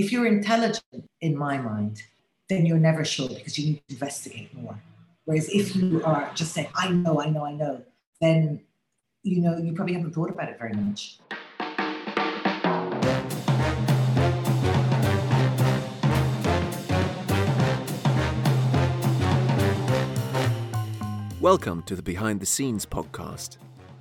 if you're intelligent, in my mind, then you're never sure because you need to investigate more. Whereas if you are just saying, I know, I know, I know, then you know you probably haven't thought about it very much. Welcome to the Behind the Scenes podcast.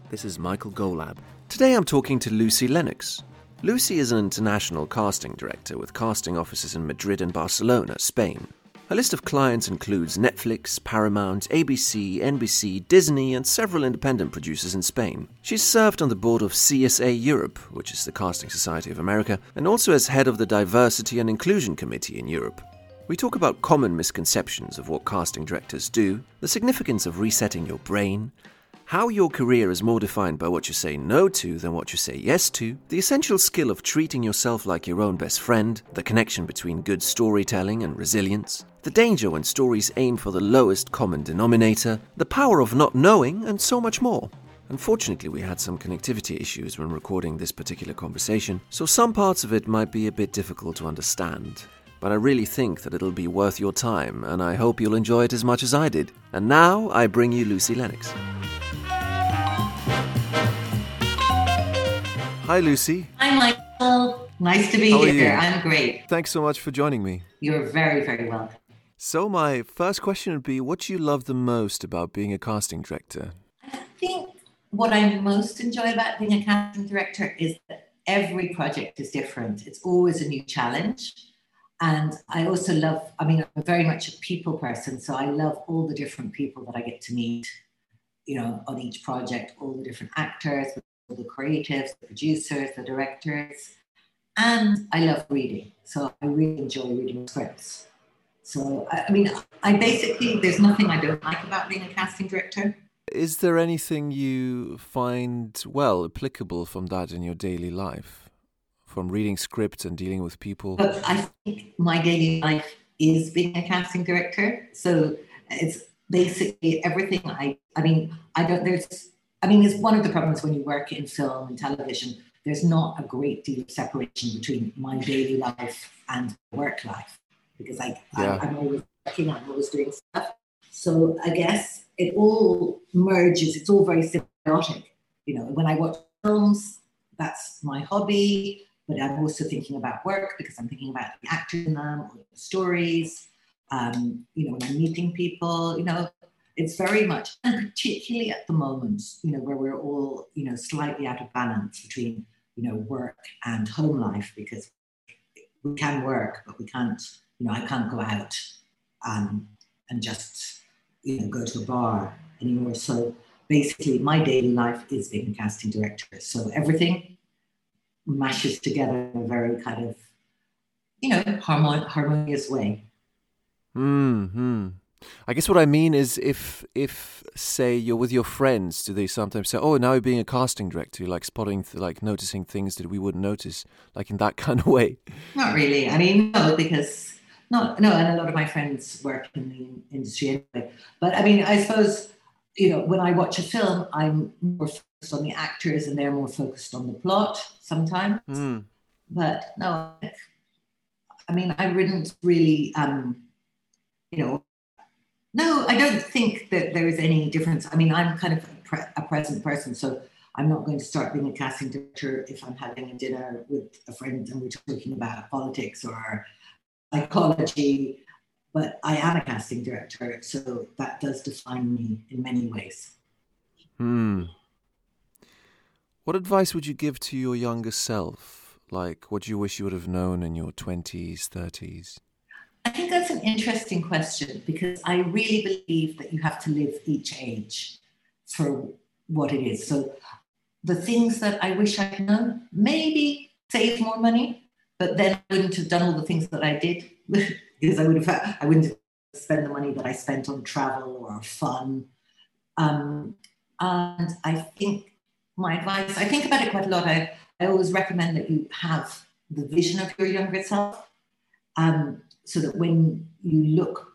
This is Michael Golab. Today I'm talking to Lucy Lennox. Lucy is an international casting director with casting offices in Madrid and Barcelona, Spain. Her list of clients includes Netflix, Paramount, ABC, NBC, Disney, and several independent producers in Spain. She's served on the board of CSA Europe, which is the Casting Society of America, and also as head of the Diversity and Inclusion Committee in Europe. We talk about common misconceptions of what casting directors do, the significance of resetting your brain, how your career is more defined by what you say no to than what you say yes to, the essential skill of treating yourself like your own best friend, the connection between good storytelling and resilience, the danger when stories aim for the lowest common denominator, the power of not knowing, and so much more. Unfortunately, we had some connectivity issues when recording this particular conversation, so some parts of it might be a bit difficult to understand but I really think that it'll be worth your time, and I hope you'll enjoy it as much as I did. And now I bring you Lucy Lennox. Hi, Lucy. Hi, Michael. Nice to be How here. I'm great. Thanks so much for joining me. You're very, very welcome. So, my first question would be what do you love the most about being a casting director? I think what I most enjoy about being a casting director is that every project is different. It's always a new challenge and I also love, I mean, I'm very much a people person. So I love all the different people that I get to meet, you know, on each project, all the different actors, the creatives, the producers, the directors. And I love reading. So I really enjoy reading scripts. So, I mean, I basically, there's nothing I don't like about being a casting director. Is there anything you find, well, applicable from that in your daily life? from reading scripts and dealing with people? But I think my daily life is being a casting director. So it's basically everything I, I mean, I don't, there's, I mean, it's one of the problems when you work in film and television, there's not a great deal of separation between my daily life and work life because I, yeah. I, I'm always working, I'm always doing stuff. So I guess it all merges, it's all very symbiotic. You know, when I watch films, that's my hobby but I'm also thinking about work because I'm thinking about the actors in them or the stories. Um, you know, when I'm meeting people, you know, it's very much, and particularly at the moment, you know, where we're all, you know, slightly out of balance between, you know, work and home life because we can work, but we can't, you know, I can't go out um, and just, you know, go to a bar anymore. So basically, my daily life is being a casting director. So everything mashes together in a very kind of, you know, harmon- harmonious way. Hmm. I guess what I mean is, if if say you're with your friends, do they sometimes say, "Oh, now you're being a casting director, you're like spotting, like noticing things that we wouldn't notice, like in that kind of way"? Not really. I mean, no, because not no, and a lot of my friends work in the industry anyway. But I mean, I suppose you know, when I watch a film, I'm more focused on the actors and they're more focused on the plot sometimes. Mm. But no, I mean, I wouldn't really, um, you know, no, I don't think that there is any difference. I mean, I'm kind of a, pre- a present person, so I'm not going to start being a casting director if I'm having a dinner with a friend and we're talking about politics or psychology but I am a casting director, so that does define me in many ways. Hmm. What advice would you give to your younger self? Like, what do you wish you would have known in your 20s, 30s? I think that's an interesting question because I really believe that you have to live each age for what it is. So, the things that I wish I'd known, maybe save more money, but then I wouldn't have done all the things that I did because I would have I wouldn't spend the money that I spent on travel or fun. Um, and I think my advice, I think about it quite a lot. I, I always recommend that you have the vision of your younger self um, so that when you look,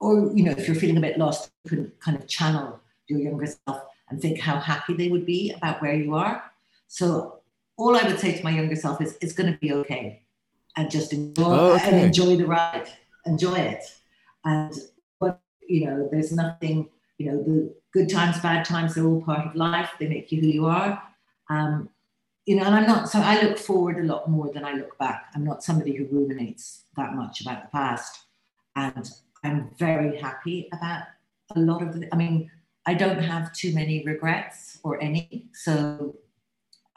or you know, if you're feeling a bit lost, you can kind of channel your younger self and think how happy they would be about where you are. So all I would say to my younger self is it's going to be okay and just enjoy Oh, and enjoy the ride, enjoy it. And what you know, there's nothing, you know, the good times, bad times, they're all part of life. They make you who you are. Um, you know, and I'm not so I look forward a lot more than I look back. I'm not somebody who ruminates that much about the past. And I'm very happy about a lot of the I mean, I don't have too many regrets or any. So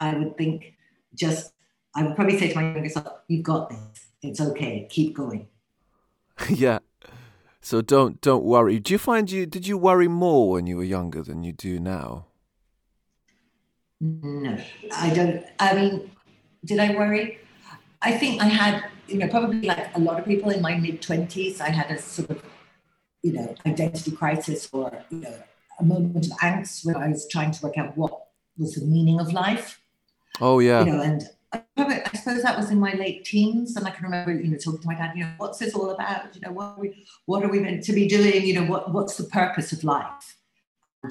I would think just I would probably say to my younger self, you've got this. It's okay. Keep going. yeah. So don't don't worry. Do you find you did you worry more when you were younger than you do now? No, I don't. I mean, did I worry? I think I had, you know, probably like a lot of people in my mid 20s, I had a sort of, you know, identity crisis or, you know, a moment of angst when I was trying to work out what was the meaning of life, Oh yeah. you know, and I, probably, I suppose that was in my late teens. And I can remember, you know, talking to my dad, you know, what's this all about? You know, what are we, what are we meant to be doing? You know, what, what's the purpose of life?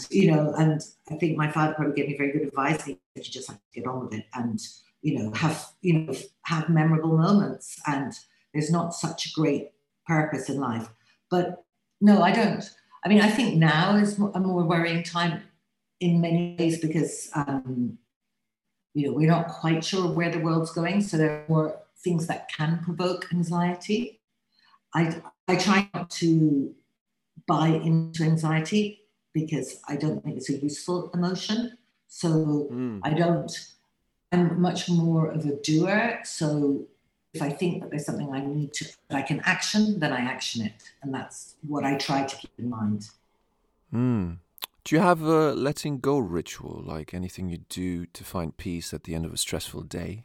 you know, and I think my father probably gave me very good advice. He said, you just have to get on with it and, you know, have, you know, have memorable moments. And there's not such a great purpose in life. But no, I don't. I mean, I think now is a more worrying time in many ways because, um, you know, we're not quite sure where the world's going. So there are more things that can provoke anxiety. I, I try not to buy into anxiety because I don't think it's a useful emotion. So Mm. I don't, I'm much more of a doer. So if I think that there's something I need to, that I can action, then I action it. And that's what I try to keep in mind. Mm. Do you have a letting go ritual, like anything you do to find peace at the end of a stressful day?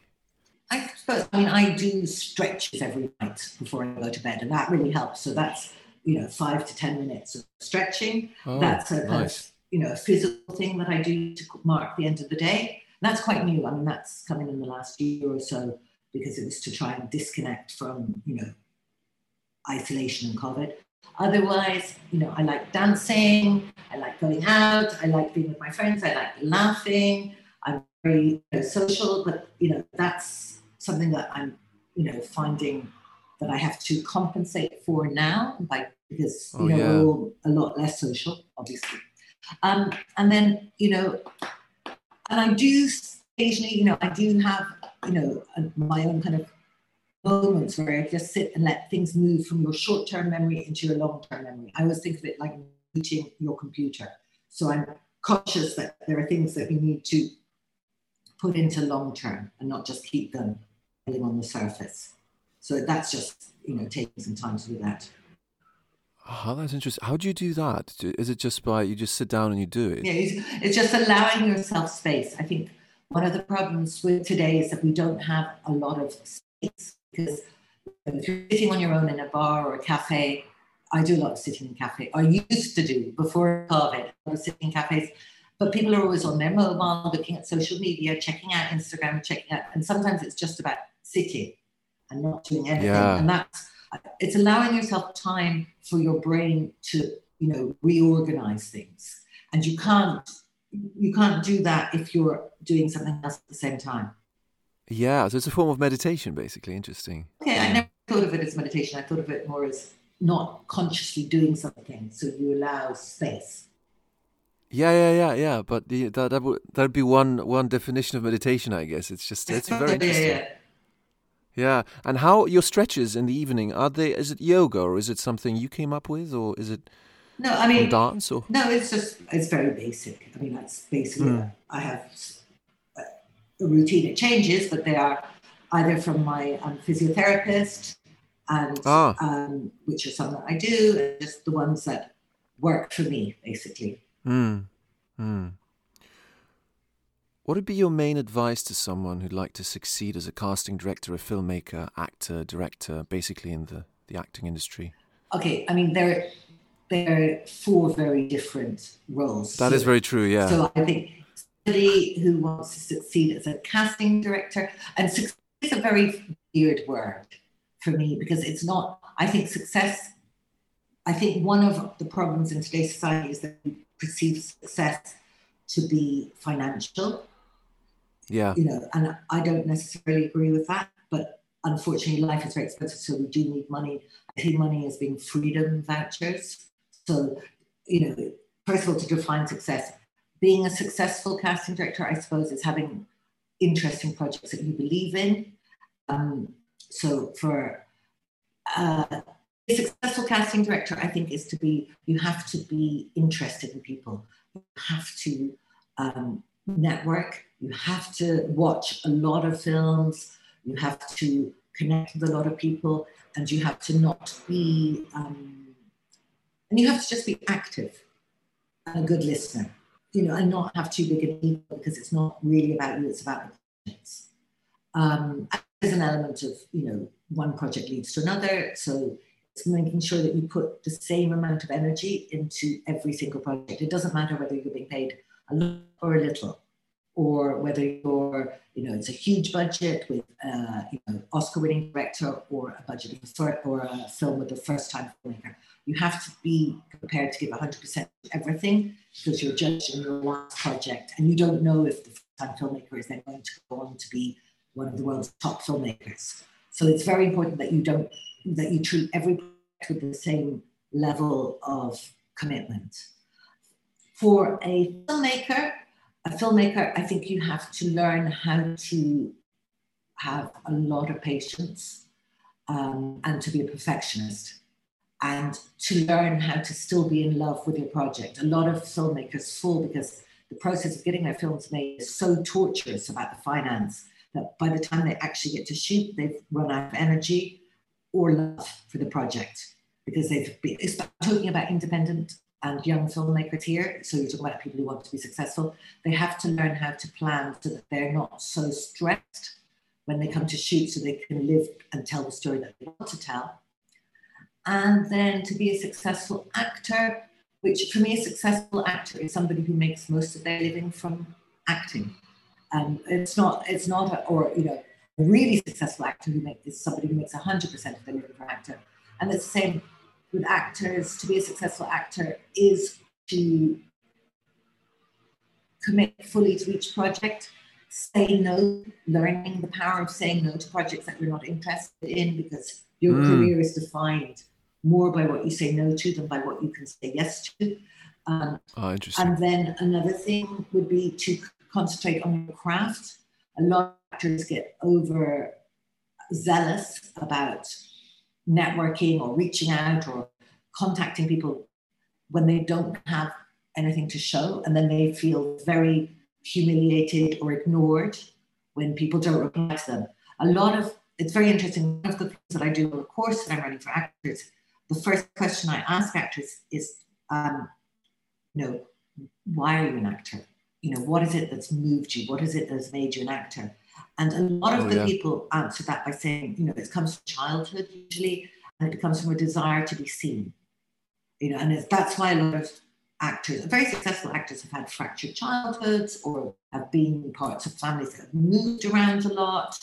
I suppose, I mean, I do stretches every night before I go to bed, and that really helps. So that's, you know, five to 10 minutes of stretching. Oh, that's a kind nice. of, you know, a physical thing that I do to mark the end of the day. That's quite new. I mean, that's coming in the last year or so because it was to try and disconnect from, you know, isolation and COVID. Otherwise, you know, I like dancing, I like going out, I like being with my friends, I like laughing. I'm very you know, social, but you know, that's something that I'm, you know, finding that I have to compensate for now, by because you Oh, know yeah. we're all a lot less social, obviously. Um, and then you know, and I do occasionally, you know, I do have, you know, my own kind of moments where I just sit and let things move from your short-term memory into your long-term memory. I always think of it like rebooting your computer. So I'm conscious that there are things that we need to put into long-term and not just keep them on the surface. So that's just, you know, taking some time to do that. Oh, that's interesting. How do you do that? Is it just by you just sit down and you do it? Yeah, it's, it's just allowing yourself space. I think one of the problems with today is that we don't have a lot of space because if you're sitting on your own in a bar or a cafe, I do a lot of sitting in cafe. I used to do before COVID. I was sitting in cafes, but people are always on their mobile, looking at social media, checking out Instagram, checking out, and sometimes it's just about sitting and not doing anything. Yeah. And that's it's allowing yourself time for your brain to, you know, reorganize things. And you can't you can't do that if you're doing something else at the same time. Yeah, so it's a form of meditation, basically. Interesting. Okay, I never thought of it as meditation. I thought of it more as not consciously doing something, so you allow space. Yeah, yeah, yeah, yeah. But the, that that would that'd be one one definition of meditation, I guess. It's just it's very interesting. yeah, yeah. Yeah, and how your stretches in the evening are they? Is it yoga or is it something you came up with, or is it No, I mean, dance or? no, it's just it's very basic. I mean, that's basically Mm. I have a a routine. It changes, but they are either from my um, physiotherapist, and Ah. um, which are some that I do, and just the ones that work for me, basically. Hmm. Hmm. What would be your main advice to someone who'd like to succeed as a casting director, a filmmaker, actor, director, basically in the, the acting industry? Okay, I mean there there are four very different roles. That is very true, yeah. So I think somebody who wants to succeed as a casting director, and success is a very weird word for me because it's not, I think success, I think one of the problems in today's society is that we perceive success to be financial, yeah. you know, and I don't necessarily agree with that, but unfortunately, life is very expensive, so we do need money. I see money as being freedom vouchers. So, you know, first of all, to define success, being a successful casting director, I suppose, is having interesting projects that you believe in. Um, so, for uh, a successful casting director, I think, is to be you have to be interested in people. You have to um, network. You have to watch a lot of films. You have to connect with a lot of people, and you have to not be, um, and you have to just be active and a good listener, you know, and not have too big an ego because it's not really about you; it's about the projects. Um, there's an element of, you know, one project leads to another, so it's making sure that you put the same amount of energy into every single project. It doesn't matter whether you're being paid a lot or a little or whether you're, you know, it's a huge budget with, uh, you know, Oscar-winning director or a budget for, or a film with a first-time filmmaker. You have to be prepared to give 100% of everything because you're judged in your last project, and you don't know if the first-time filmmaker is then going to go on to be one of the world's top filmmakers. So it's very important that you don't that you treat every project with the same level of commitment. For a filmmaker, a filmmaker, I think you have to learn how to have a lot of patience um, and to be a perfectionist and to learn how to still be in love with your project. A lot of filmmakers fall because the process of getting their films made is so torturous about the finance that by the time they actually get to shoot, they've run out of energy or love for the project because they've been, talking about independent and young filmmakers here, so you're talking about people who want to be successful, they have to learn how to plan so that they're not so stressed when they come to shoot so they can live and tell the story that they want to tell. And then to be a successful actor, which for me, a successful actor is somebody who makes most of their living from acting. And it's not, it's not, a, or, you know, a really successful actor who makes is somebody who makes 100% of their living from acting. And it's the same with actors, to be a successful actor is to commit fully to each project, say no, learning the power of saying no to projects that you're not interested in because your mm. career is defined more by what you say no to than by what you can say yes to. Um, oh, interesting. And then another thing would be to concentrate on your craft. A lot of actors get over zealous about networking or reaching out or contacting people when they don't have anything to show and then they feel very humiliated or ignored when people don't reply to them. A lot of it's very interesting. One of the things that I do on the course that I'm running for actors, the first question I ask actors is, um, you know, why are you an actor? You know, what is it that's moved you? What is it that's made you an actor? And a lot of oh, the yeah. people answer that by saying, you know, it comes from childhood usually, and it comes from a desire to be seen. You know, and that's why a lot of actors, very successful actors, have had fractured childhoods or have been parts of families that have moved around a lot,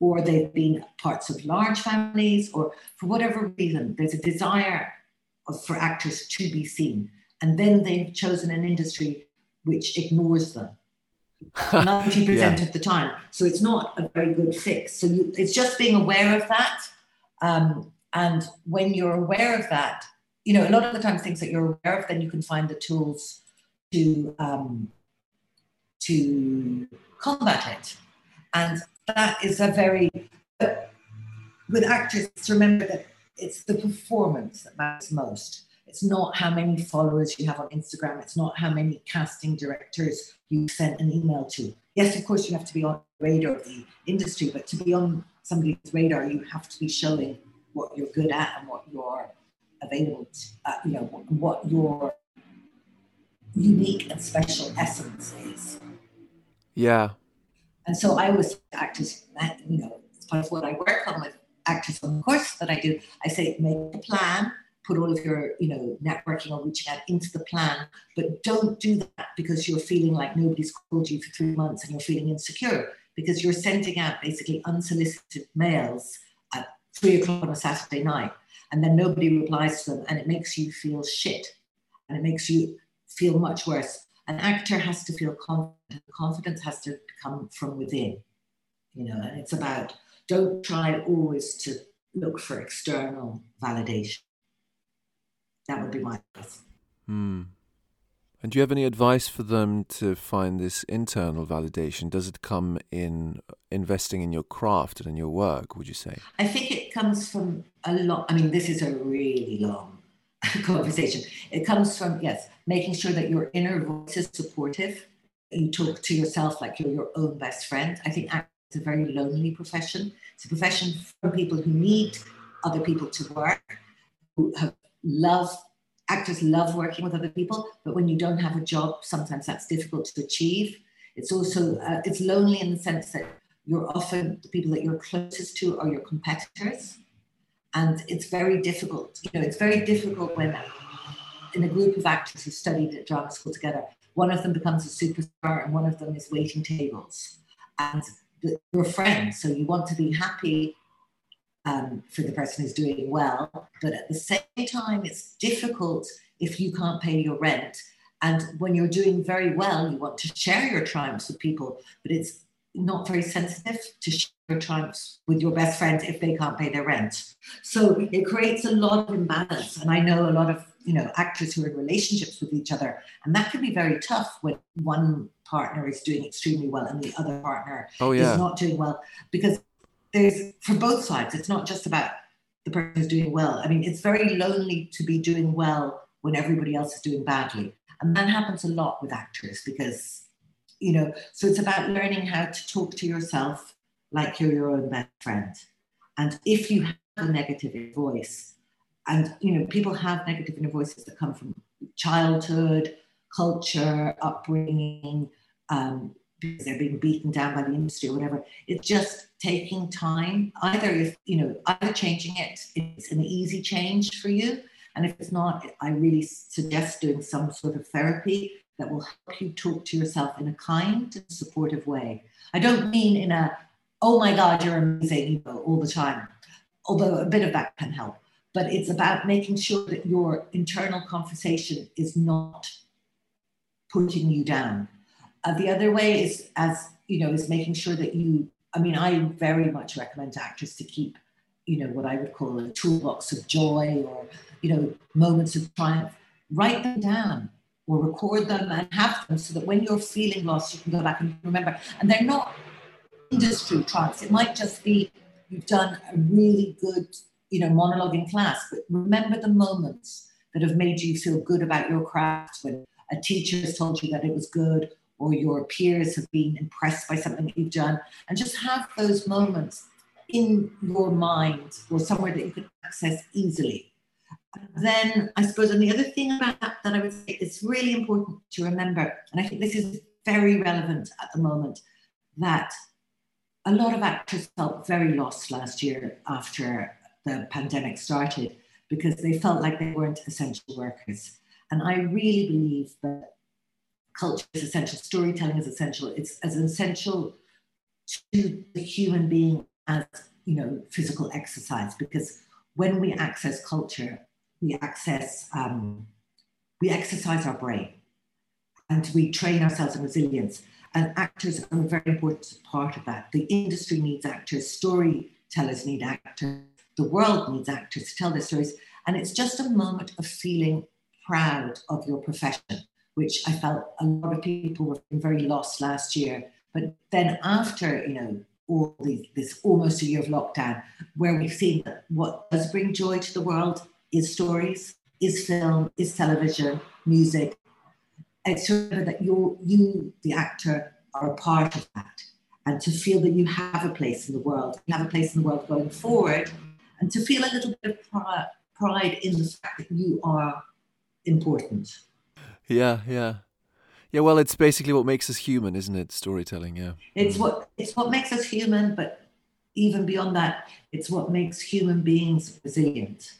or they've been parts of large families, or for whatever reason, there's a desire of, for actors to be seen. And then they've chosen an industry which ignores them 90% yeah. of the time. So it's not a very good fix. So you, it's just being aware of that. Um, and when you're aware of that, you know, a lot of the times things that you're aware of, then you can find the tools to um, to combat it. And that is a very with actors to remember that it's the performance that matters most. It's not how many followers you have on Instagram. It's not how many casting directors you sent an email to. Yes, of course, you have to be on the radar of the industry, but to be on somebody's radar, you have to be showing what you're good at and what you're available, to, uh, you know, what your unique and special essence is. Yeah. And so I was actors, you know, it's part of what I work on with actors on the course that I do. I say, make a plan, put all of your, you know, networking or reaching out into the plan, but don't do that because you're feeling like nobody's called you for three months and you're feeling insecure because you're sending out basically unsolicited mails at three o'clock on a Saturday night and then nobody replies to them and it makes you feel shit and it makes you feel much worse an actor has to feel confident confidence has to come from within you know and it's about don't try always to look for external validation. That would be my advice. Hmm. And do you have any advice for them to find this internal validation? Does it come in investing in your craft and in your work, would you say? I think it comes from a lot. I mean, this is a really long conversation. It comes from, yes, making sure that your inner voice is supportive. You talk to yourself like you're your own best friend. I think it's a very lonely profession. It's a profession for people who need other people to work, who have love actors love working with other people, but when you don't have a job, sometimes that's difficult to achieve. It's also uh, it's lonely in the sense that you're often the people that you're closest to are your competitors, and it's very difficult. You know, it's very difficult when in a group of actors who studied at drama school together, one of them becomes a superstar and one of them is waiting tables, and you're friends, so you want to be happy um, for the person who's doing well. But at the same time, it's difficult if you can't pay your rent. And when you're doing very well, you want to share your triumphs with people, but it's not very sensitive to share your triumphs with your best friend if they can't pay their rent. So it creates a lot of imbalance. And I know a lot of you know actors who are in relationships with each other, and that can be very tough when one partner is doing extremely well and the other partner oh, yeah. is not doing well because there's for both sides. It's not just about the person who's doing well. I mean, it's very lonely to be doing well when everybody else is doing badly, and that happens a lot with actors because you know. So it's about learning how to talk to yourself like you're your own best friend, and if you have a negative voice, and you know, people have negative inner voices that come from childhood, culture, upbringing. Um, because they're being beaten down by the industry or whatever. It's just taking time. Either if you know, either changing it, it's an easy change for you. And if it's not, I really suggest doing some sort of therapy that will help you talk to yourself in a kind and supportive way. I don't mean in a, oh my God, you're amazing, you know, all the time. Although a bit of that can help. But it's about making sure that your internal conversation is not putting you down uh, the other way is as you know is making sure that you. I mean, I very much recommend to actors to keep, you know, what I would call a toolbox of joy or you know moments of triumph. Write them down or record them and have them so that when you're feeling lost, you can go back and remember. And they're not industry triumphs. It might just be you've done a really good, you know, monologue in class, but remember the moments that have made you feel good about your craft when a teacher has told you that it was good or your peers have been impressed by something you've done, and just have those moments in your mind or somewhere that you can access easily. then I suppose, and the other thing about that that I would say it's really important to remember, and I think this is very relevant at the moment, that a lot of actors felt very lost last year after the pandemic started because they felt like they weren't essential workers. And I really believe that culture is essential, storytelling is essential. It's as essential to the human being as you know physical exercise because when we access culture, we access um, we exercise our brain and we train ourselves in resilience. And actors are a very important part of that. The industry needs actors, storytellers need actors, the world needs actors to tell their stories. And it's just a moment of feeling proud of your profession which I felt a lot of people were very lost last year. But then after, you know, all the, this almost a year of lockdown, where we've seen that what does bring joy to the world is stories, is film, is television, music. It's sort of that you, you, the actor, are a part of that. And to feel that you have a place in the world, you have a place in the world going forward, and to feel a little bit of pride in the fact that you are important. Yeah, yeah. Yeah, well, it's basically what makes us human, isn't it? Storytelling, yeah. It's what it's what makes us human, but even beyond that, it's what makes human beings resilient.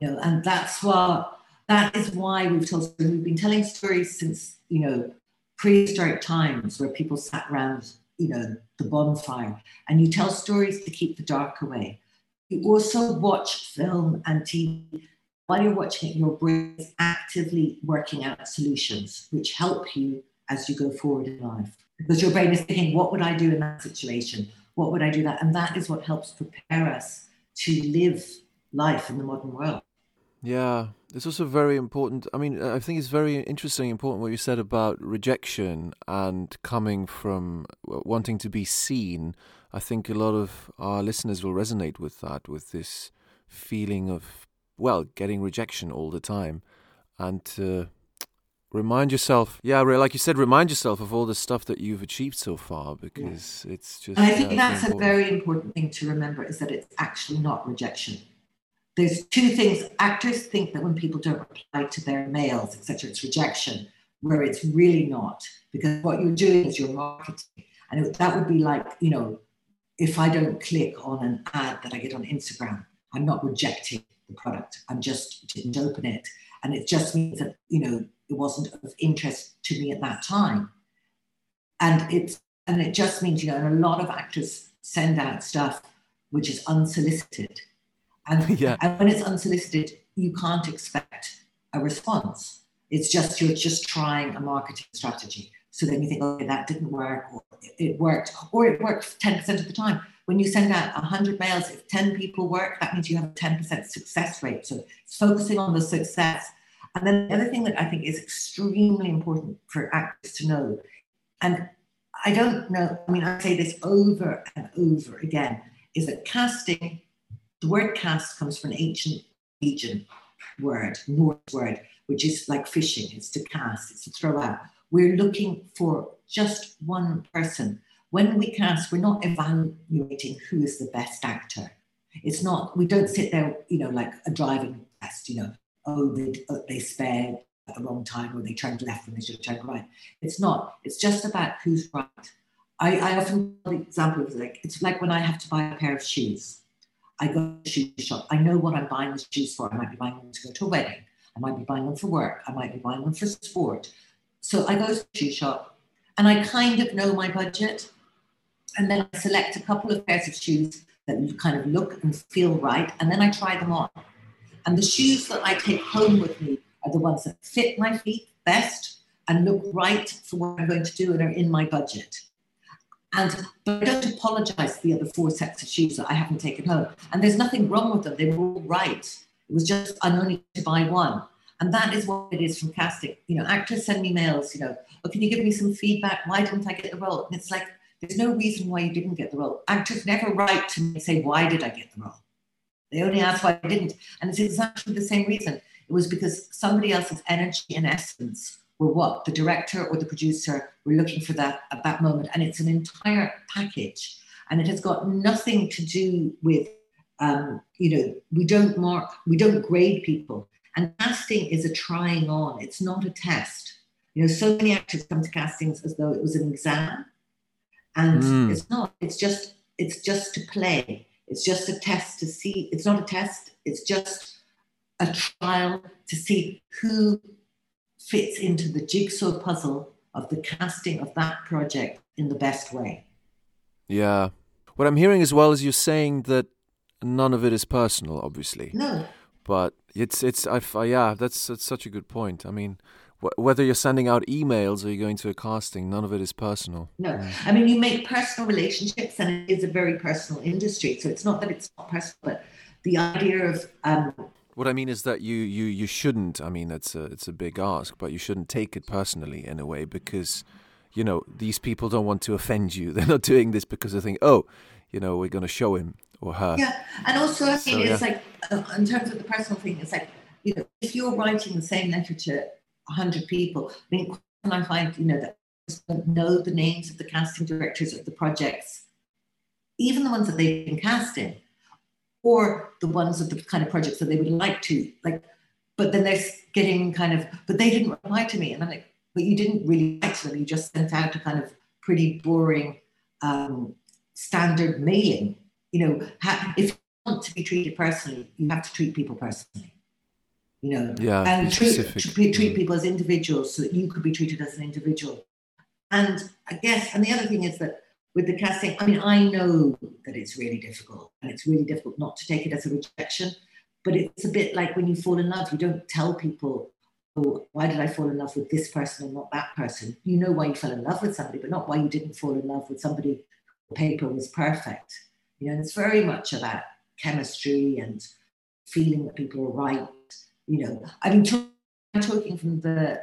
You know, and that's what that is why we've told we've been telling stories since you know prehistoric times, where people sat around you know the bonfire, and you tell stories to keep the dark away. You also watch film and TV while you're watching it, your brain is actively working out solutions which help you as you go forward in life. Because your brain is thinking, what would I do in that situation? What would I do that? And that is what helps prepare us to live life in the modern world. Yeah, it's also very important. I mean, I think it's very interesting, important what you said about rejection and coming from wanting to be seen. I think a lot of our listeners will resonate with that, with this feeling of, well, getting rejection all the time. And to remind yourself, yeah, like you said, remind yourself of all the stuff that you've achieved so far because yeah. it's just. And I think that's a very important thing to remember is that it's actually not rejection there's two things. Actors think that when people don't reply to their mails, etc., it's rejection, where it's really not, because what you're doing is you're marketing. And it, that would be like, you know, if I don't click on an ad that I get on Instagram, I'm not rejecting the product. I'm just didn't open it. And it just means that, you know, it wasn't of interest to me at that time. And it's and it just means, you know, and a lot of actors send out stuff which is unsolicited and, yeah. and when it's unsolicited, you can't expect a response. It's just you're just trying a marketing strategy. So then you think, okay, that didn't work, or it worked, or it worked 10% of the time. When you send out 100 mails, if 10 people work, that means you have a 10% success rate. So it's focusing on the success. And then the other thing that I think is extremely important for actors to know, and I don't know, I mean, I say this over and over again, is that casting the word cast comes from an ancient Fijian word, Norse word, which is like fishing. It's to cast, it's to throw out. We're looking for just one person. When we cast, we're not evaluating who is the best actor. It's not, we don't sit there, you know, like a driving test, you know, oh, they, oh, they spared at the wrong time or they turned left when they should have turned right. It's not. It's just about who's right. I, I often the example of like, it's like when I have to buy a pair of shoes I go to the shoe shop. I know what I'm buying the shoes for. I might be buying them to go to a wedding. I might be buying them for work. I might be buying them for sport. So I go to shoe shop and I kind of know my budget. And then I select a couple of pairs of shoes that kind of look and feel right. And then I try them on. And the shoes that I take home with me are the ones that fit my feet best and look right for what I'm going to do and are in my budget. And but I don't apologize for the other four sets of shoes that I haven't taken home. And there's nothing wrong with them. They were all right. It was just I'm only to buy one. And that is what it is from casting. You know, actors send me mails, you know, oh, can you give me some feedback? Why didn't I get the role? And it's like, there's no reason why you didn't get the role. Actors never write to me and say, why did I get the role? They only ask why I didn't. And it's exactly the same reason. It was because somebody else's energy and essence were what the director or the producer were looking for that at that moment. And it's an entire package. And it has got nothing to do with, um, you know, we don't mark, we don't grade people. And casting is a trying on, it's not a test. You know, so many actors come to castings as though it was an exam. And mm. it's not, it's just, it's just to play. It's just a test to see, it's not a test, it's just a trial to see who fits into the jigsaw puzzle of the casting of that project in the best way. Yeah. What I'm hearing as well is you're saying that none of it is personal, obviously. No. But it's it's I uh, yeah that's that's such a good point. I mean, wh- whether you're sending out emails or you're going to a casting, none of it is personal. No. I mean you make personal relationships, and it is a very personal industry. So it's not that it's not personal, but the idea of um, what I mean is that you, you, you shouldn't. I mean, it's a it's a big ask, but you shouldn't take it personally in a way because, you know, these people don't want to offend you. They're not doing this because they think, oh, you know, we're going to show him or her. Yeah, and also I mean, so, it's yeah. like uh, in terms of the personal thing, it's like you know, if you're writing the same letter to hundred people, I mean, I find you know that don't know the names of the casting directors of the projects, even the ones that they've been cast in or the ones of the kind of projects that they would like to like but then they're getting kind of but they didn't reply to me and i'm like but you didn't really write to them you just sent out a kind of pretty boring um, standard mailing you know ha- if you want to be treated personally you have to treat people personally you know yeah, and treat, treat, treat mm. people as individuals so that you could be treated as an individual and i guess and the other thing is that with the casting, I mean, I know that it's really difficult and it's really difficult not to take it as a rejection, but it's a bit like when you fall in love, you don't tell people, oh, why did I fall in love with this person and not that person? You know why you fell in love with somebody, but not why you didn't fall in love with somebody The paper was perfect. You know, it's very much about chemistry and feeling that people are right. You know, I mean, I'm talking from the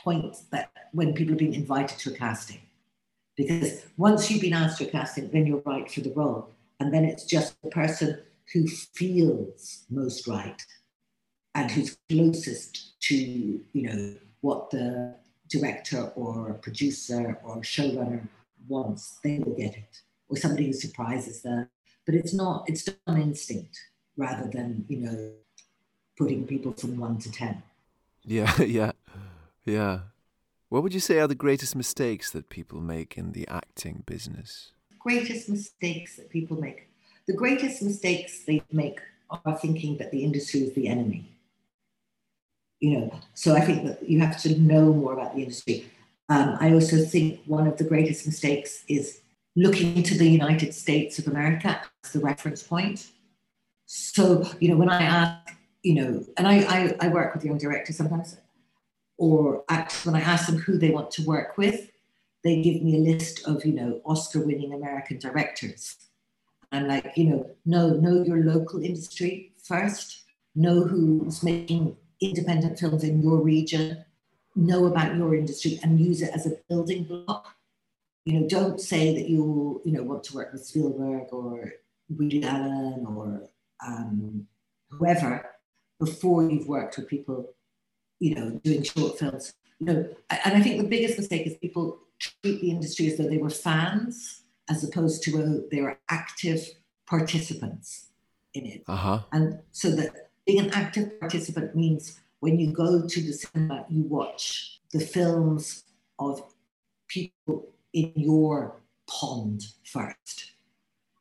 point that when people are being invited to a casting, because once you've been asked to a casting, then you're right for the role, and then it's just the person who feels most right and who's closest to you know what the director or producer or showrunner wants, they will get it. Or somebody who surprises them. But it's not, it's done instinct rather than, you know, putting people from one to ten. Yeah, yeah, yeah. What would you say are the greatest mistakes that people make in the acting business? Greatest mistakes that people make. The greatest mistakes they make are thinking that the industry is the enemy you know, so I think that you have to know more about the industry. Um, I also think one of the greatest mistakes is looking to the United States of America as the reference point. So, you know, when I ask, you know, and I, I, I work with young directors sometimes, or when I ask them who they want to work with, they give me a list of, you know, Oscar winning American directors. I'm like, you know, no, know your local industry first, know who's making independent films in your region, know about your industry and use it as a building block. You know, don't say that you you know want to work with Spielberg or Woody Allen or um, whoever before you've worked with people, you know, doing short films. You know, and I think the biggest mistake is people treat the industry as though they were fans as opposed to uh, they were active participants in it. Uh-huh. And so that being an active participant means when you go to the cinema, you watch the films of people in your pond first.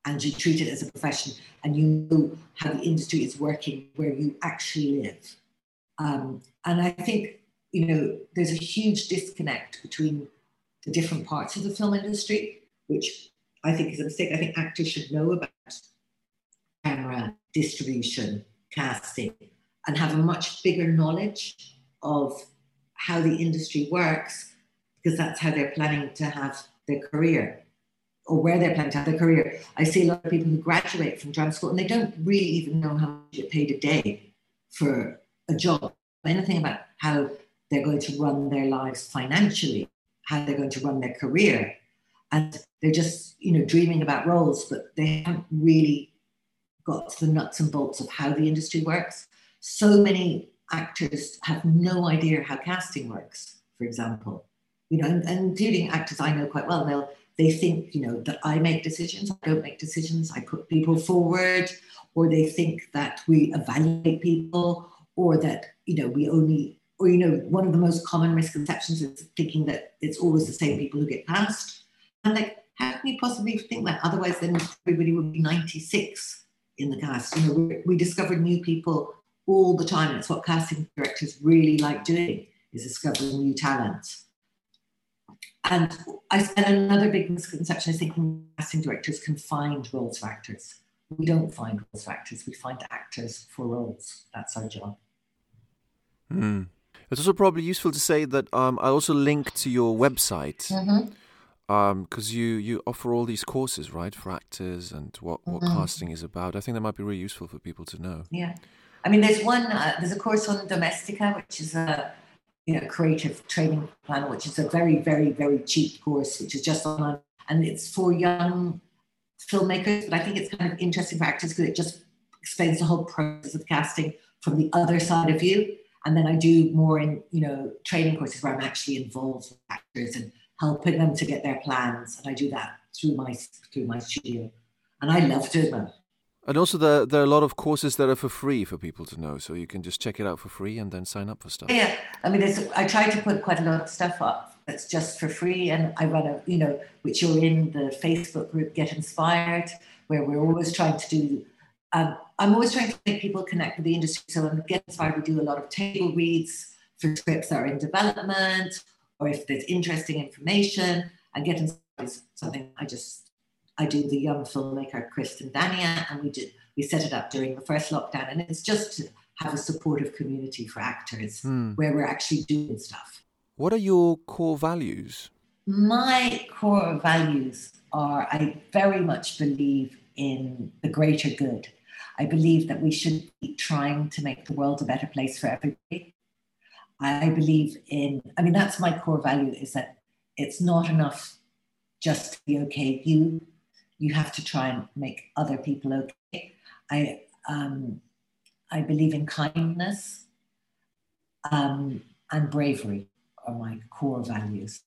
And you treat it as a profession and you know how the industry is working where you actually live. Um, and I think, you know, there's a huge disconnect between the different parts of the film industry, which I think is a mistake. I think actors should know about camera, distribution, casting and have a much bigger knowledge of how the industry works because that's how they're planning to have their career or where they're planning to have their career. I see a lot of people who graduate from drama school and they don't really even know how much get paid a day for a job, anything about how they're going to run their lives financially, how they're going to run their career. And they're just, you know, dreaming about roles, but they haven't really got to the nuts and bolts of how the industry works. So many actors have no idea how casting works, for example. You know, and, and including actors I know quite well. They'll they think, you know, that I make decisions, I don't make decisions, I put people forward, or they think that we evaluate people, or that, you know, we only or you know, one of the most common misconceptions is thinking that it's always the same people who get cast. And like, how can you possibly think that? Otherwise, then everybody would be 96 in the cast. You know, we, we discover new people all the time. It's what casting directors really like doing is discovering new talent. And I spent another big misconception is thinking casting directors can find roles for actors. We don't find roles for actors. We find actors for roles. That's our job. Hmm. It's also probably useful to say that um, I also link to your website. Mm-hmm because um, you you offer all these courses right for actors and what what mm-hmm. casting is about. I think that might be really useful for people to know. Yeah, I mean, there's one uh, there's a course on Domestika, which is a you know creative training plan, which is a very very very cheap course, which is just online and it's for young filmmakers. But I think it's kind of interesting for actors because it just explains the whole process of casting from the other side of you. And then I do more in you know training courses where I'm actually involved with actors and helping them to get their plans. And I do that through my through my studio. And I love doing them. And also, there, there are a lot of courses that are for free for people to know, so you can just check it out for free and then sign up for stuff. Yeah, I mean, I try to put quite a lot of stuff up that's just for free, and I run a, you know, which you're in the Facebook group Get Inspired, where we're always trying to do. Um, I'm always trying to make people connect with the industry. So in Get Inspired, we do a lot of table reads for scripts that are in development or if there's interesting information and getting something I just I do the young filmmaker Kristen Dania and we did we set it up during the first lockdown and it's just to have a supportive community for actors mm. where we're actually doing stuff. What are your core values? My core values are, I very much believe in the greater good. I believe that we should be trying to make the world a better place for everybody. I believe in, I mean, that's my core value is that it's not enough just to be okay you. You have to try and make other people okay. I, um, I believe in kindness um, and bravery are my core values.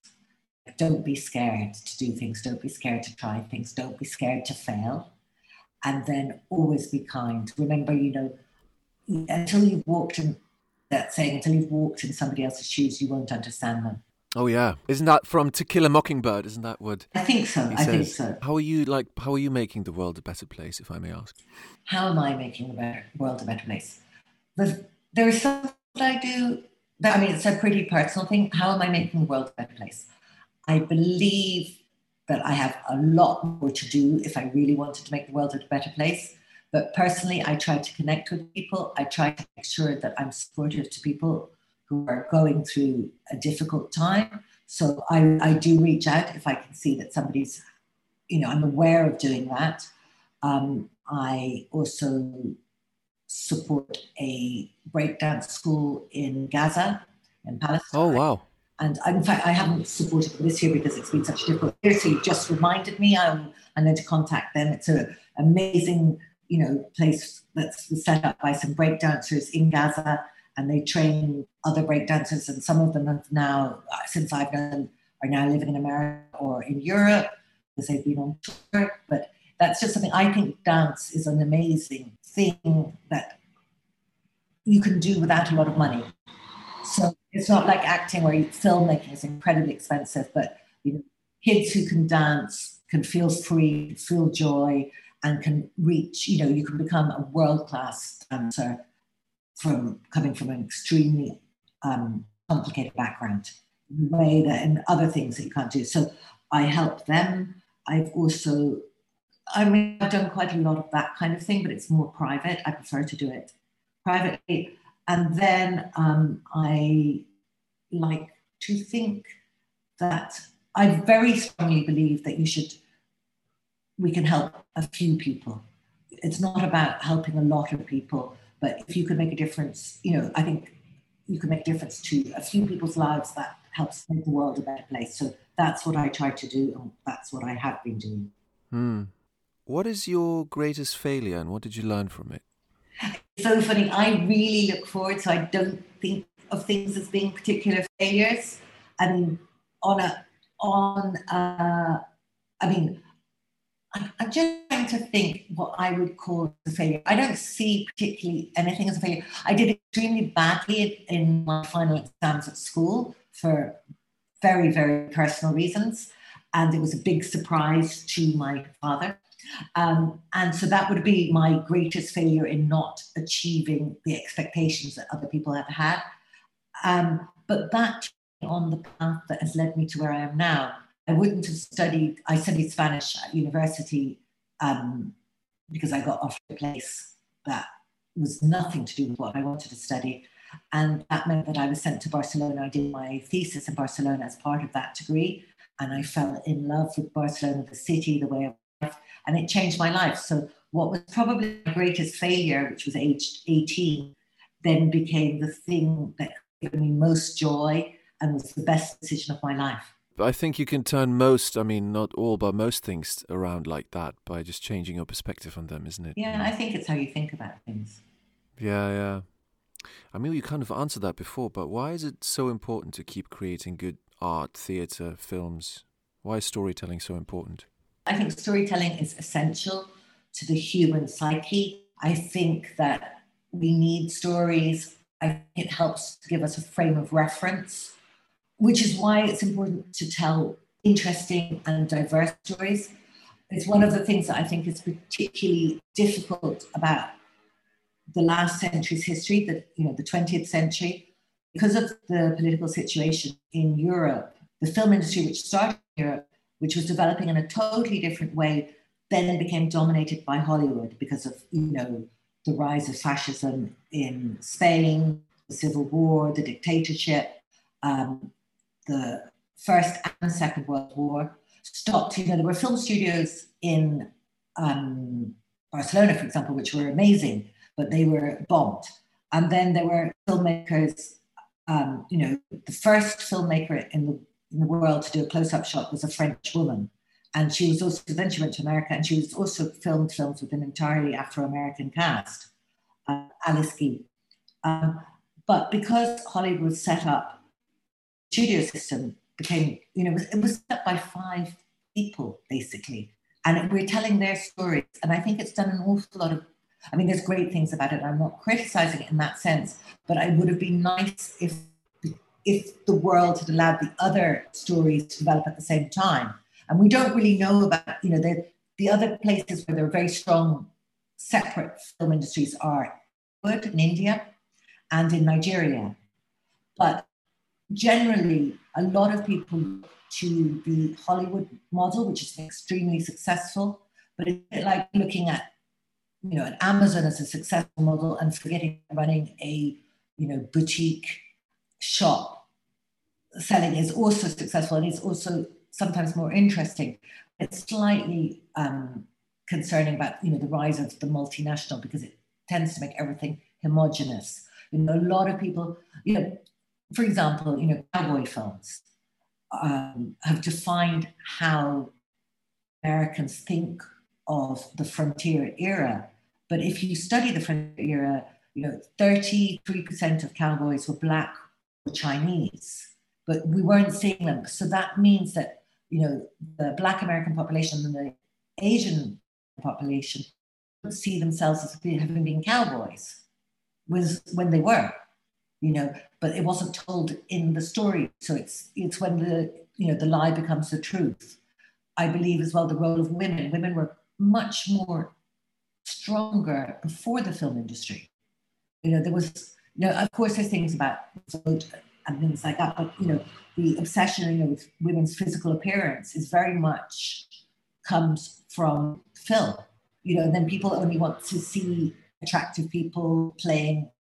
Don't be scared to do things. Don't be scared to try things. Don't be scared to fail. And then always be kind. Remember, you know, until you've walked in that saying, until you've walked in somebody else's shoes, you won't understand them. Oh yeah, isn't that from To Kill a Mockingbird? Isn't that what? I think so. I think so. How are you like? How are you making the world a better place, if I may ask? How am I making the better, world a better place? There is something that I do. That, I mean, it's a pretty personal thing. How am I making the world a better place? I believe that I have a lot more to do if I really wanted to make the world a better place. But personally, I try to connect with people. I try to make sure that I'm supportive to people who are going through a difficult time. So I, I do reach out if I can see that somebody's, you know, I'm aware of doing that. Um, I also support a breakdance school in Gaza, in Palestine. Oh, wow. And in fact, I haven't supported them this year because it's been such a difficult year. So you just reminded me. I'm, I'm going to contact them. It's an amazing, you know, place that's set up by some breakdancers in Gaza and they train other breakdancers. And some of them have now, since I've known, are now living in America or in Europe because they've been on tour. But that's just something I think dance is an amazing thing that you can do without a lot of money. So it's not like acting where filmmaking is incredibly expensive, but you know, kids who can dance can feel free, feel joy, and can reach, you know, you can become a world class dancer from coming from an extremely um, complicated background, way that and other things that you can't do. So I help them. I've also, I mean, I've done quite a lot of that kind of thing, but it's more private. I prefer to do it privately. And then um, I like to think that I very strongly believe that you should, we can help a few people. It's not about helping a lot of people but if you could make a difference, you know, I think you can make a difference to a few people's lives that helps make the world a better place. So that's what I try to do, and that's what I have been doing. Hmm. What is your greatest failure, and what did you learn from it? It's so funny. I really look forward, so I don't think of things as being particular failures. I mean, on a on uh, I mean, I'm just trying to think what I would call a failure. I don't see particularly anything as a failure. I did extremely badly in my final exams at school for very, very personal reasons. And it was a big surprise to my father. Um, and so that would be my greatest failure in not achieving the expectations that other people have had. Um, but that on the path that has led me to where I am now I wouldn't have studied, I studied Spanish at university um, because I got offered a place that was nothing to do with what I wanted to study. And that meant that I was sent to Barcelona. I did my thesis in Barcelona as part of that degree. And I fell in love with Barcelona, the city, the way of life, and it changed my life. So, what was probably my greatest failure, which was aged 18, then became the thing that gave me most joy and was the best decision of my life. I think you can turn most, I mean, not all, but most things around like that by just changing your perspective on them, isn't it? Yeah, I think it's how you think about things. Yeah, yeah. I mean, you kind of answered that before, but why is it so important to keep creating good art, theatre, films? Why is storytelling so important? I think storytelling is essential to the human psyche. I think that we need stories. I think it helps to give us a frame of reference which is why it's important to tell interesting and diverse stories. It's one of the things that I think is particularly difficult about the last century's history, the, you know, the 20th century, because of the political situation in Europe, the film industry, which started in Europe, which was developing in a totally different way, then became dominated by Hollywood because of, you know, the rise of fascism in Spain, the Civil War, the dictatorship, um, the First and Second World War. stopped. You know, there were film studios in um, Barcelona, for example, which were amazing, but they were bombed. And then there were filmmakers. Um, you know, the first filmmaker in the in the world to do a close-up shot was a French woman, and she was also then she went to America, and she was also filmed films with an entirely Afro-American cast, uh, Alice Guy. Um, but because Hollywood was set up, studio system became, you know, it was, it was set by five people basically, and we're telling their stories. And I think it's done an awful lot of. I mean, there's great things about it. I'm not criticizing it in that sense, but I would have been nice if if the world had allowed the other stories to develop at the same time. And we don't really know about, you know, the, the other places where there are very strong separate film industries are in India and in Nigeria. But generally, a lot of people to the Hollywood model, which is extremely successful, but it's like looking at, you know, an Amazon as a successful model and forgetting running a, you know, boutique shop selling is also successful and it's also sometimes more interesting. It's slightly um, concerning about, you know, the rise of the multinational because it tends to make everything homogenous. You know, a lot of people, you know, for example, you know, cowboy films um, have defined how Americans think of the frontier era. But if you study the frontier era, you know, 33% of cowboys were black or Chinese, but we weren't seeing them. So that means that, you know, the black American population and the Asian population see themselves as having been cowboys was when they were you know, but it wasn't told in the story. So it's it's when the you know the lie becomes the truth. I believe as well the role of women. Women were much more stronger before the film industry. You know, there was you know, of course, there's things about vote and things like that, but you know, the obsession you know, with women's physical appearance is very much comes from film. You know, and then people only want to see attractive people playing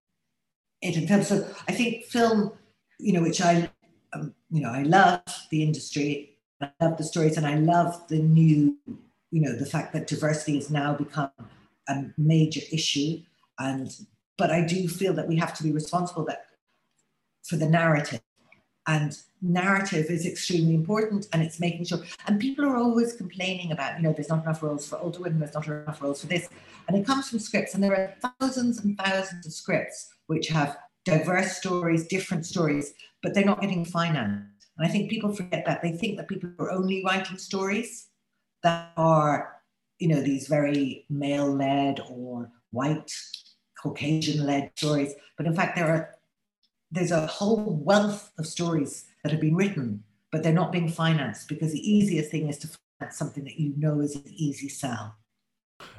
it in film. So I think film, you know, which I, um, you know, I love the industry, I love the stories, and I love the new, you know, the fact that diversity has now become a major issue. And but I do feel that we have to be responsible that for the narrative. And narrative is extremely important, and it's making sure. And people are always complaining about, you know, there's not enough roles for older women, there's not enough roles for this, and it comes from scripts. And there are thousands and thousands of scripts which have diverse stories, different stories, but they're not getting financed. And I think people forget that. They think that people are only writing stories that are, you know, these very male led or white, Caucasian led stories. But in fact, there are there's a whole wealth of stories that have been written, but they're not being financed because the easiest thing is to finance something that you know is an easy sell.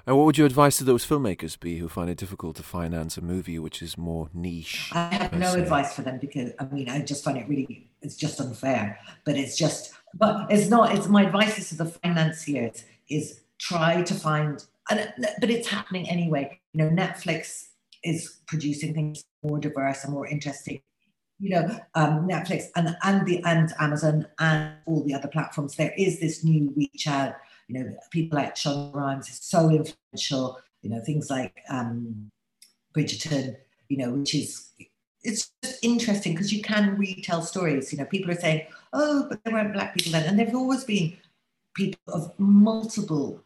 And what would your advice to those filmmakers be who find it difficult to finance a movie which is more niche? I have no se? advice for them because I mean I just find it really it's just unfair. But it's just but it's not it's my advice is to the financiers is try to find and, but it's happening anyway. You know, Netflix is producing things more diverse and more interesting. You know, um, Netflix and and the and Amazon and all the other platforms. There is this new reach out you know, people like Shonda Rhimes is so influential. You know, things like um, Bridgerton. You know, which is it's just interesting because you can retell stories. You know, people are saying, "Oh, but there weren't black people then," and there've always been people of multiple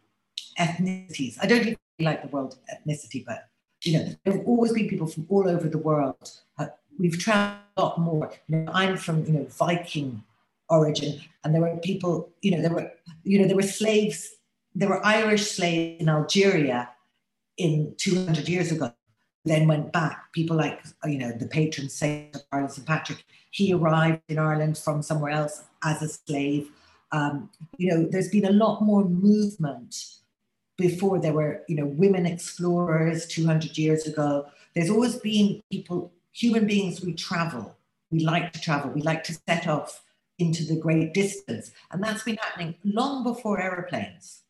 ethnicities. I don't even like the word ethnicity, but you know, there have always been people from all over the world. Uh, we've traveled a lot more. You know, I'm from you know Viking origin. And there were people, you know, there were, you know, there were slaves, there were Irish slaves in Algeria in 200 years ago, then went back. People like, you know, the patron saint of Ireland, St. Patrick, he arrived in Ireland from somewhere else as a slave. Um, you know, there's been a lot more movement before there were, you know, women explorers 200 years ago. There's always been people, human beings, we travel. We like to travel. We like to set off into the great distance. And that's been happening long before aeroplanes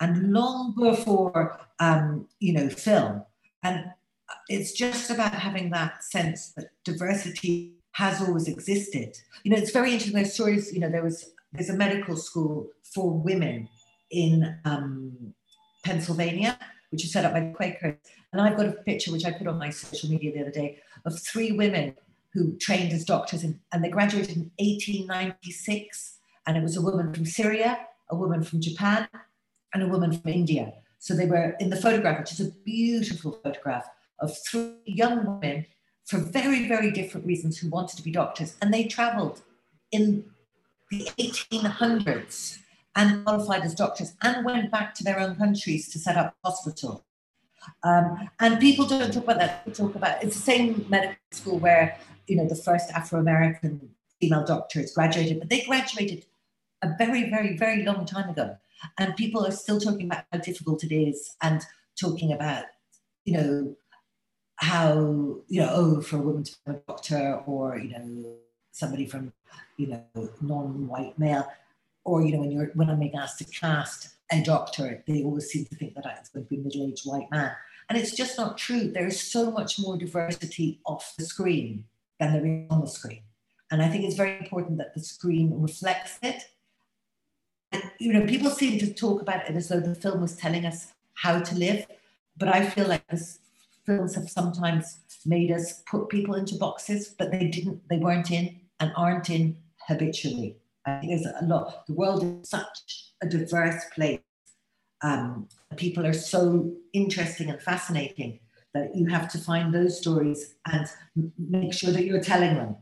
and long before, um, you know, film. And it's just about having that sense that diversity has always existed. You know, it's very interesting. Those stories, you know, there was there's a medical school for women in um, Pennsylvania, which is set up by Quakers. And I've got a picture which I put on my social media the other day of three women who trained as doctors, in, and they graduated in 1896. And it was a woman from Syria, a woman from Japan, and a woman from India. So they were in the photograph, which is a beautiful photograph of three young women for very, very different reasons who wanted to be doctors. And they traveled in the 1800s and qualified as doctors and went back to their own countries to set up hospitals. Um, and people don't talk about that. They talk about it's the same medical school where you know the first Afro-American female doctors graduated, but they graduated a very, very, very long time ago. And people are still talking about how difficult it is and talking about, you know, how, you know, oh, for a woman to be a doctor or, you know, somebody from, you know, non-white male, or, you know, when you're when I'm being asked to cast a doctor, they always seem to think that it's going to be a middle-aged white man. And it's just not true. There is so much more diversity off the screen than there is on the screen. And I think it's very important that the screen reflects it. And, you know, people seem to talk about it as though the film was telling us how to live, but I feel like this films have sometimes made us put people into boxes, but they didn't, they weren't in and aren't in habitually. I think there's a lot. The world is such a diverse place. Um, people are so interesting and fascinating that you have to find those stories and make sure that you're telling them.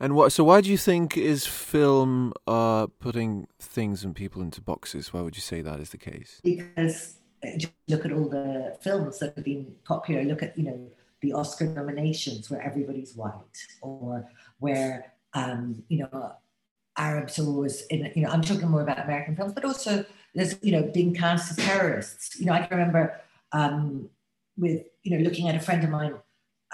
And what? So, why do you think is film uh, putting things and people into boxes? Why would you say that is the case? Because uh, just look at all the films that have been popular. Look at you know the Oscar nominations where everybody's white, or where um, you know Arabs are always in. You know, I'm talking more about American films, but also there's you know being cast as terrorists. You know, I can remember um, with you know looking at a friend of mine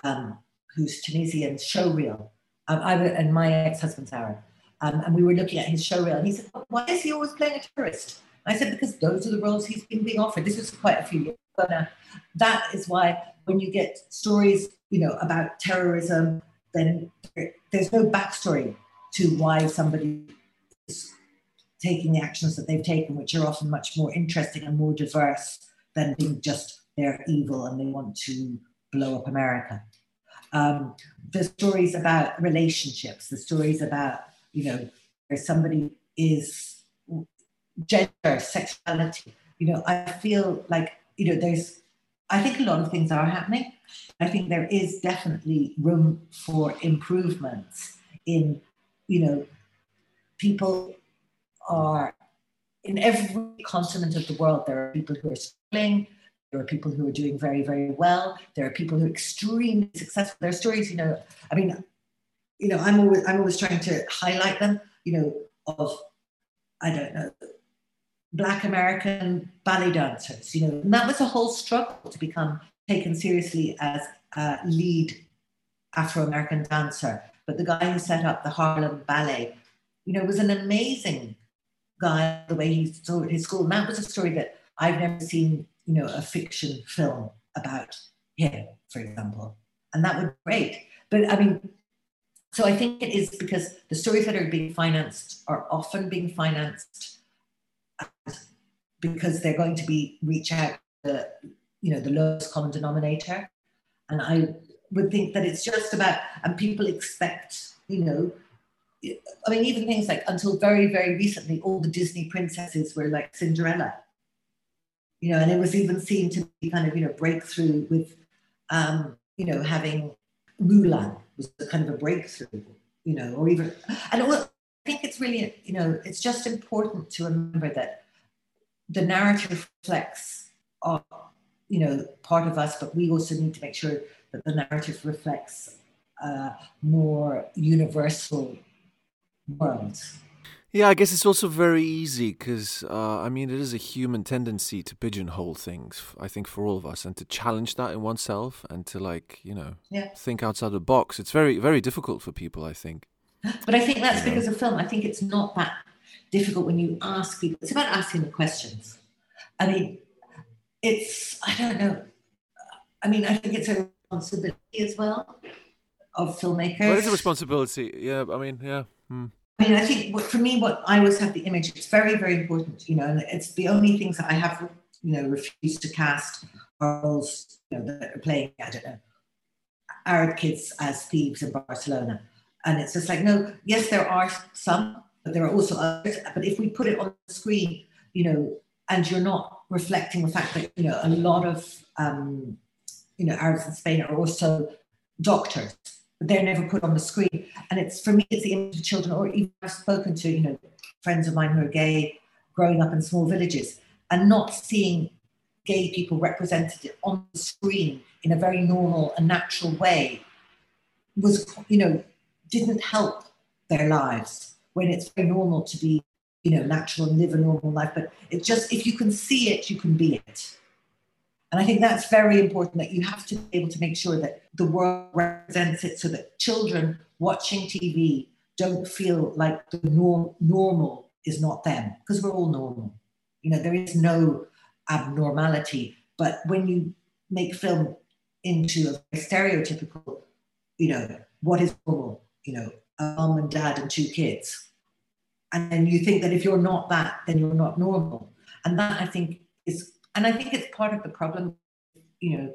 um, who's Tunisian show reel um, I and my ex-husband's Arab, um, and we were looking at his show reel, and he said, "Why is he always playing a terrorist?" I said, "Because those are the roles he's been being offered." This was quite a few years ago now. That is why when you get stories, you know, about terrorism, then there's no backstory to why somebody is taking the actions that they've taken, which are often much more interesting and more diverse than being just they're evil and they want to blow up America um, the stories about relationships, the stories about, you know, where somebody is gender, sexuality. You know, I feel like, you know, there's, I think a lot of things are happening. I think there is definitely room for improvements in, you know, people are in every continent of the world, there are people who are struggling, there are people who are doing very, very well. There are people who are extremely successful. There are stories, you know, I mean, you know, I'm always I'm always trying to highlight them, you know, of I don't know, black American ballet dancers, you know, and that was a whole struggle to become taken seriously as a lead Afro-American dancer. But the guy who set up the Harlem Ballet, you know, was an amazing guy, the way he taught his school. And that was a story that I've never seen you know, a fiction film about him, for example. And that would be great. But I mean, so I think it is because the stories that are being financed are often being financed because they're going to be reach out the you know the lowest common denominator. And I would think that it's just about and people expect, you know, I mean, even things like until very, very recently, all the Disney princesses were like Cinderella. You know, and it was even seen to be kind of, you know, breakthrough with, um, you know, having Mulan was kind of a breakthrough, you know, or even, and I think it's really, you know, it's just important to remember that the narrative reflects, our, you know, part of us, but we also need to make sure that the narrative reflects a more universal world. Yeah, I guess it's also very easy because, uh, I mean, it is a human tendency to pigeonhole things, I think, for all of us, and to challenge that in oneself and to, like, you know, yeah. think outside the box. It's very, very difficult for people, I think. But I think that's because of film. I think it's not that difficult when you ask people, it's about asking the questions. I mean, it's, I don't know. I mean, I think it's a responsibility as well of filmmakers. What is a responsibility. Yeah, I mean, yeah. Hmm. I mean, I think what, for me, what I always have the image, it's very, very important, you know, and it's the only things that I have, you know, refused to cast are roles, you know, that are playing, I don't know, Arab kids as thieves in Barcelona. And it's just like, no, yes, there are some, but there are also others. But if we put it on the screen, you know, and you're not reflecting the fact that, you know, a lot of, um, you know, Arabs in Spain are also doctors, but they're never put on the screen. And it's, for me, it's the image of children, or even I've spoken to, you know, friends of mine who are gay, growing up in small villages, and not seeing gay people represented on the screen in a very normal and natural way was, you know, didn't help their lives when it's very normal to be, you know, natural and live a normal life. But it just, if you can see it, you can be it. And I think that's very important that you have to be able to make sure that the world represents it so that children watching TV don't feel like the norm, normal is not them because we're all normal. You know, there is no abnormality. But when you make film into a stereotypical, you know, what is normal, you know, a mom and dad and two kids. And then you think that if you're not that, then you're not normal. And that I think is, and I think it's part of the problem, you know,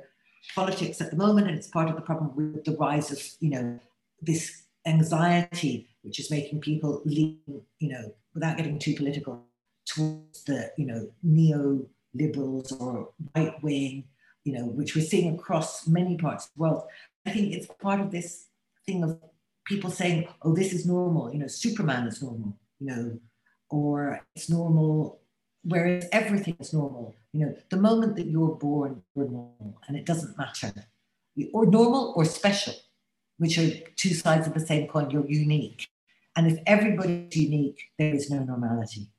politics at the moment, and it's part of the problem with the rise of, you know, this anxiety, which is making people lean, you know, without getting too political, towards the, you know, neo liberals or right wing, you know, which we're seeing across many parts of the world. I think it's part of this thing of people saying, oh, this is normal, you know, Superman is normal, you know, or it's normal, whereas everything is normal. You know, the moment that you're born, you're normal, and it doesn't matter. Or normal or special, which are two sides of the same coin, you're unique. And if everybody's unique, there is no normality.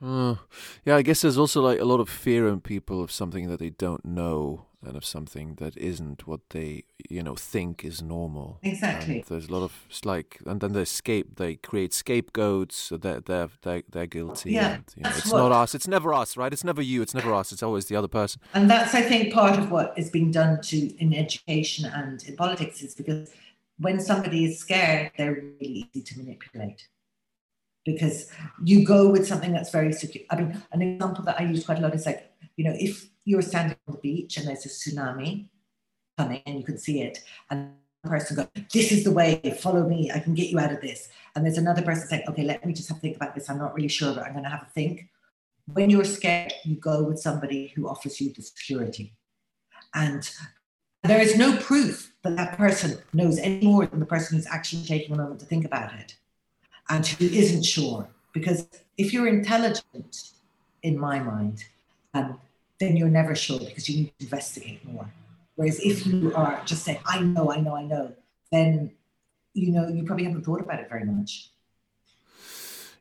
Uh, yeah, I guess there's also like a lot of fear in people of something that they don't know and of something that isn't what they you know think is normal. Exactly. And there's a lot of it's like, and then they escape. They create scapegoats, so they're they're they're, they're guilty. Yeah, and, you know, it's what, not us. It's never us, right? It's never you. It's never us. It's always the other person. And that's I think part of what is being done to in education and in politics is because when somebody is scared, they're really easy to manipulate because you go with something that's very secure. I mean, an example that I use quite a lot is like, you know, if you're standing on the beach and there's a tsunami coming and you can see it, and one person goes, This is the way, follow me, I can get you out of this. And there's another person saying, Okay, let me just have to think about this. I'm not really sure, but I'm going to have a think. When you're scared, you go with somebody who offers you the security. And there is no proof that that person knows any more than the person who's actually taking a moment to think about it and who isn't sure. Because if you're intelligent, in my mind, um, then you're never sure because you need to investigate more. Whereas if you are just saying, I know, I know, I know, then you know you probably haven't thought about it very much.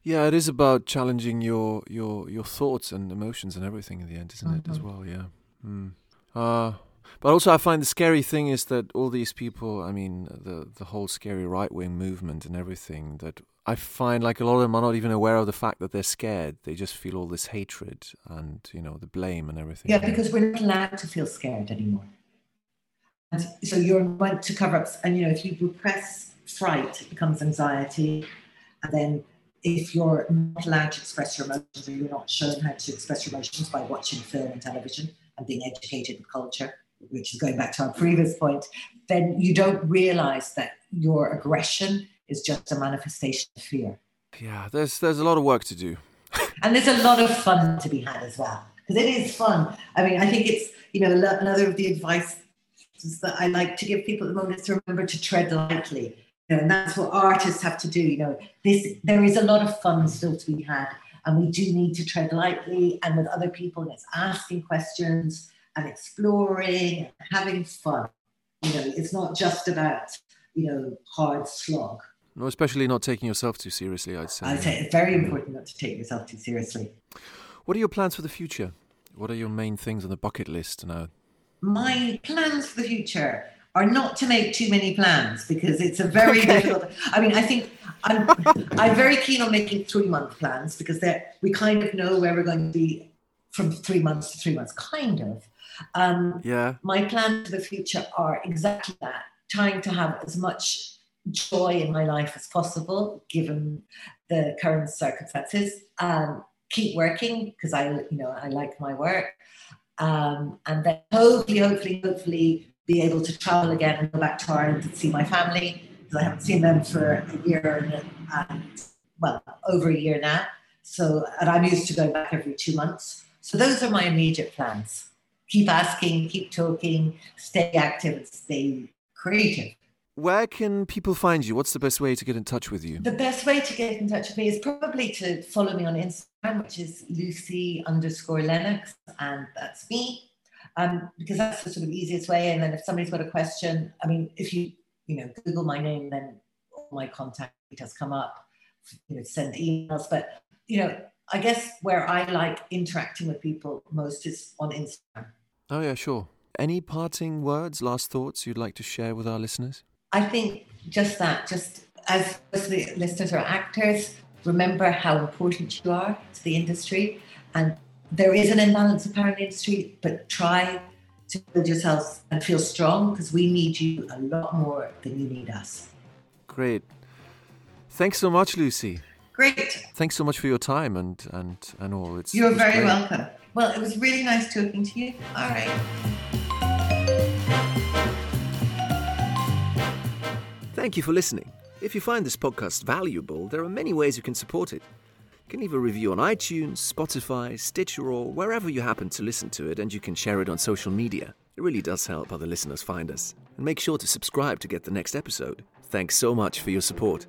Yeah, it is about challenging your your your thoughts and emotions and everything in the end, isn't mm-hmm. it? As mm-hmm. well, yeah. Mm. Uh, but also, I find the scary thing is that all these people, I mean, the the whole scary right wing movement and everything, that I find like a lot of them are not even aware of the fact that they're scared. They just feel all this hatred and you know the blame and everything. Yeah, because we're not allowed to feel scared anymore. And so you're meant to cover up, and you know if you repress fright, it becomes anxiety, and then if you're not allowed to express your emotions or you're not shown how to express your emotions by watching film and television and being educated in culture, which is going back to our previous point, then you don't realize that your aggression is just a manifestation of fear. Yeah, there's there's a lot of work to do. and there's a lot of fun to be had as well. Because it is fun. I mean, I think it's, you know, another of the advice that I like to give people at the moment is to remember to tread lightly. You know, and that's what artists have to do. You know, this there is a lot of fun still to be had. And we do need to tread lightly and with other people, and it's asking questions and exploring and having fun. You know, it's not just about, you know, hard slog. No, especially not taking yourself too seriously, I'd say. I'd say it's very important not to take yourself too seriously. What are your plans for the future? What are your main things on the bucket list now? My plans for the future are not to make too many plans because it's a very okay. difficult. I mean, I think I'm, I'm very keen on making three month plans because we kind of know where we're going to be from three months to three months, kind of. Um, yeah. My plans for the future are exactly that: trying to have as much joy in my life as possible, given the current circumstances. Um, keep working because I, you know, I like my work, um, and then hopefully, hopefully, hopefully, be able to travel again and go back to Ireland and see my family because I haven't seen them for a year and, well, over a year now. So, and I'm used to going back every two months. So those are my immediate plans. Keep asking, keep talking, stay active, stay creative. Where can people find you? What's the best way to get in touch with you? The best way to get in touch with me is probably to follow me on Instagram, which is Lucy underscore Lennox, and that's me. Um, because that's the sort of easiest way. And then if somebody's got a question, I mean, if you you know Google my name, then all my contact details come up. You know, send emails, but you know, I guess where I like interacting with people most is on Instagram. Oh yeah, sure. Any parting words, last thoughts you'd like to share with our listeners? I think just that, just as the listeners are actors, remember how important you are to the industry. And there is an imbalance in the industry, but try to build yourselves and feel strong because we need you a lot more than you need us. Great. Thanks so much, Lucy. Great. Thanks so much for your time and and and all. It's You're very great. welcome. Well, it was really nice talking to you. All right. Thank you for listening. If you find this podcast valuable, there are many ways you can support it. You can leave a review on iTunes, Spotify, Stitcher, or wherever you happen to listen to it, and you can share it on social media. It really does help other listeners find us. And make sure to subscribe to get the next episode. Thanks so much for your support.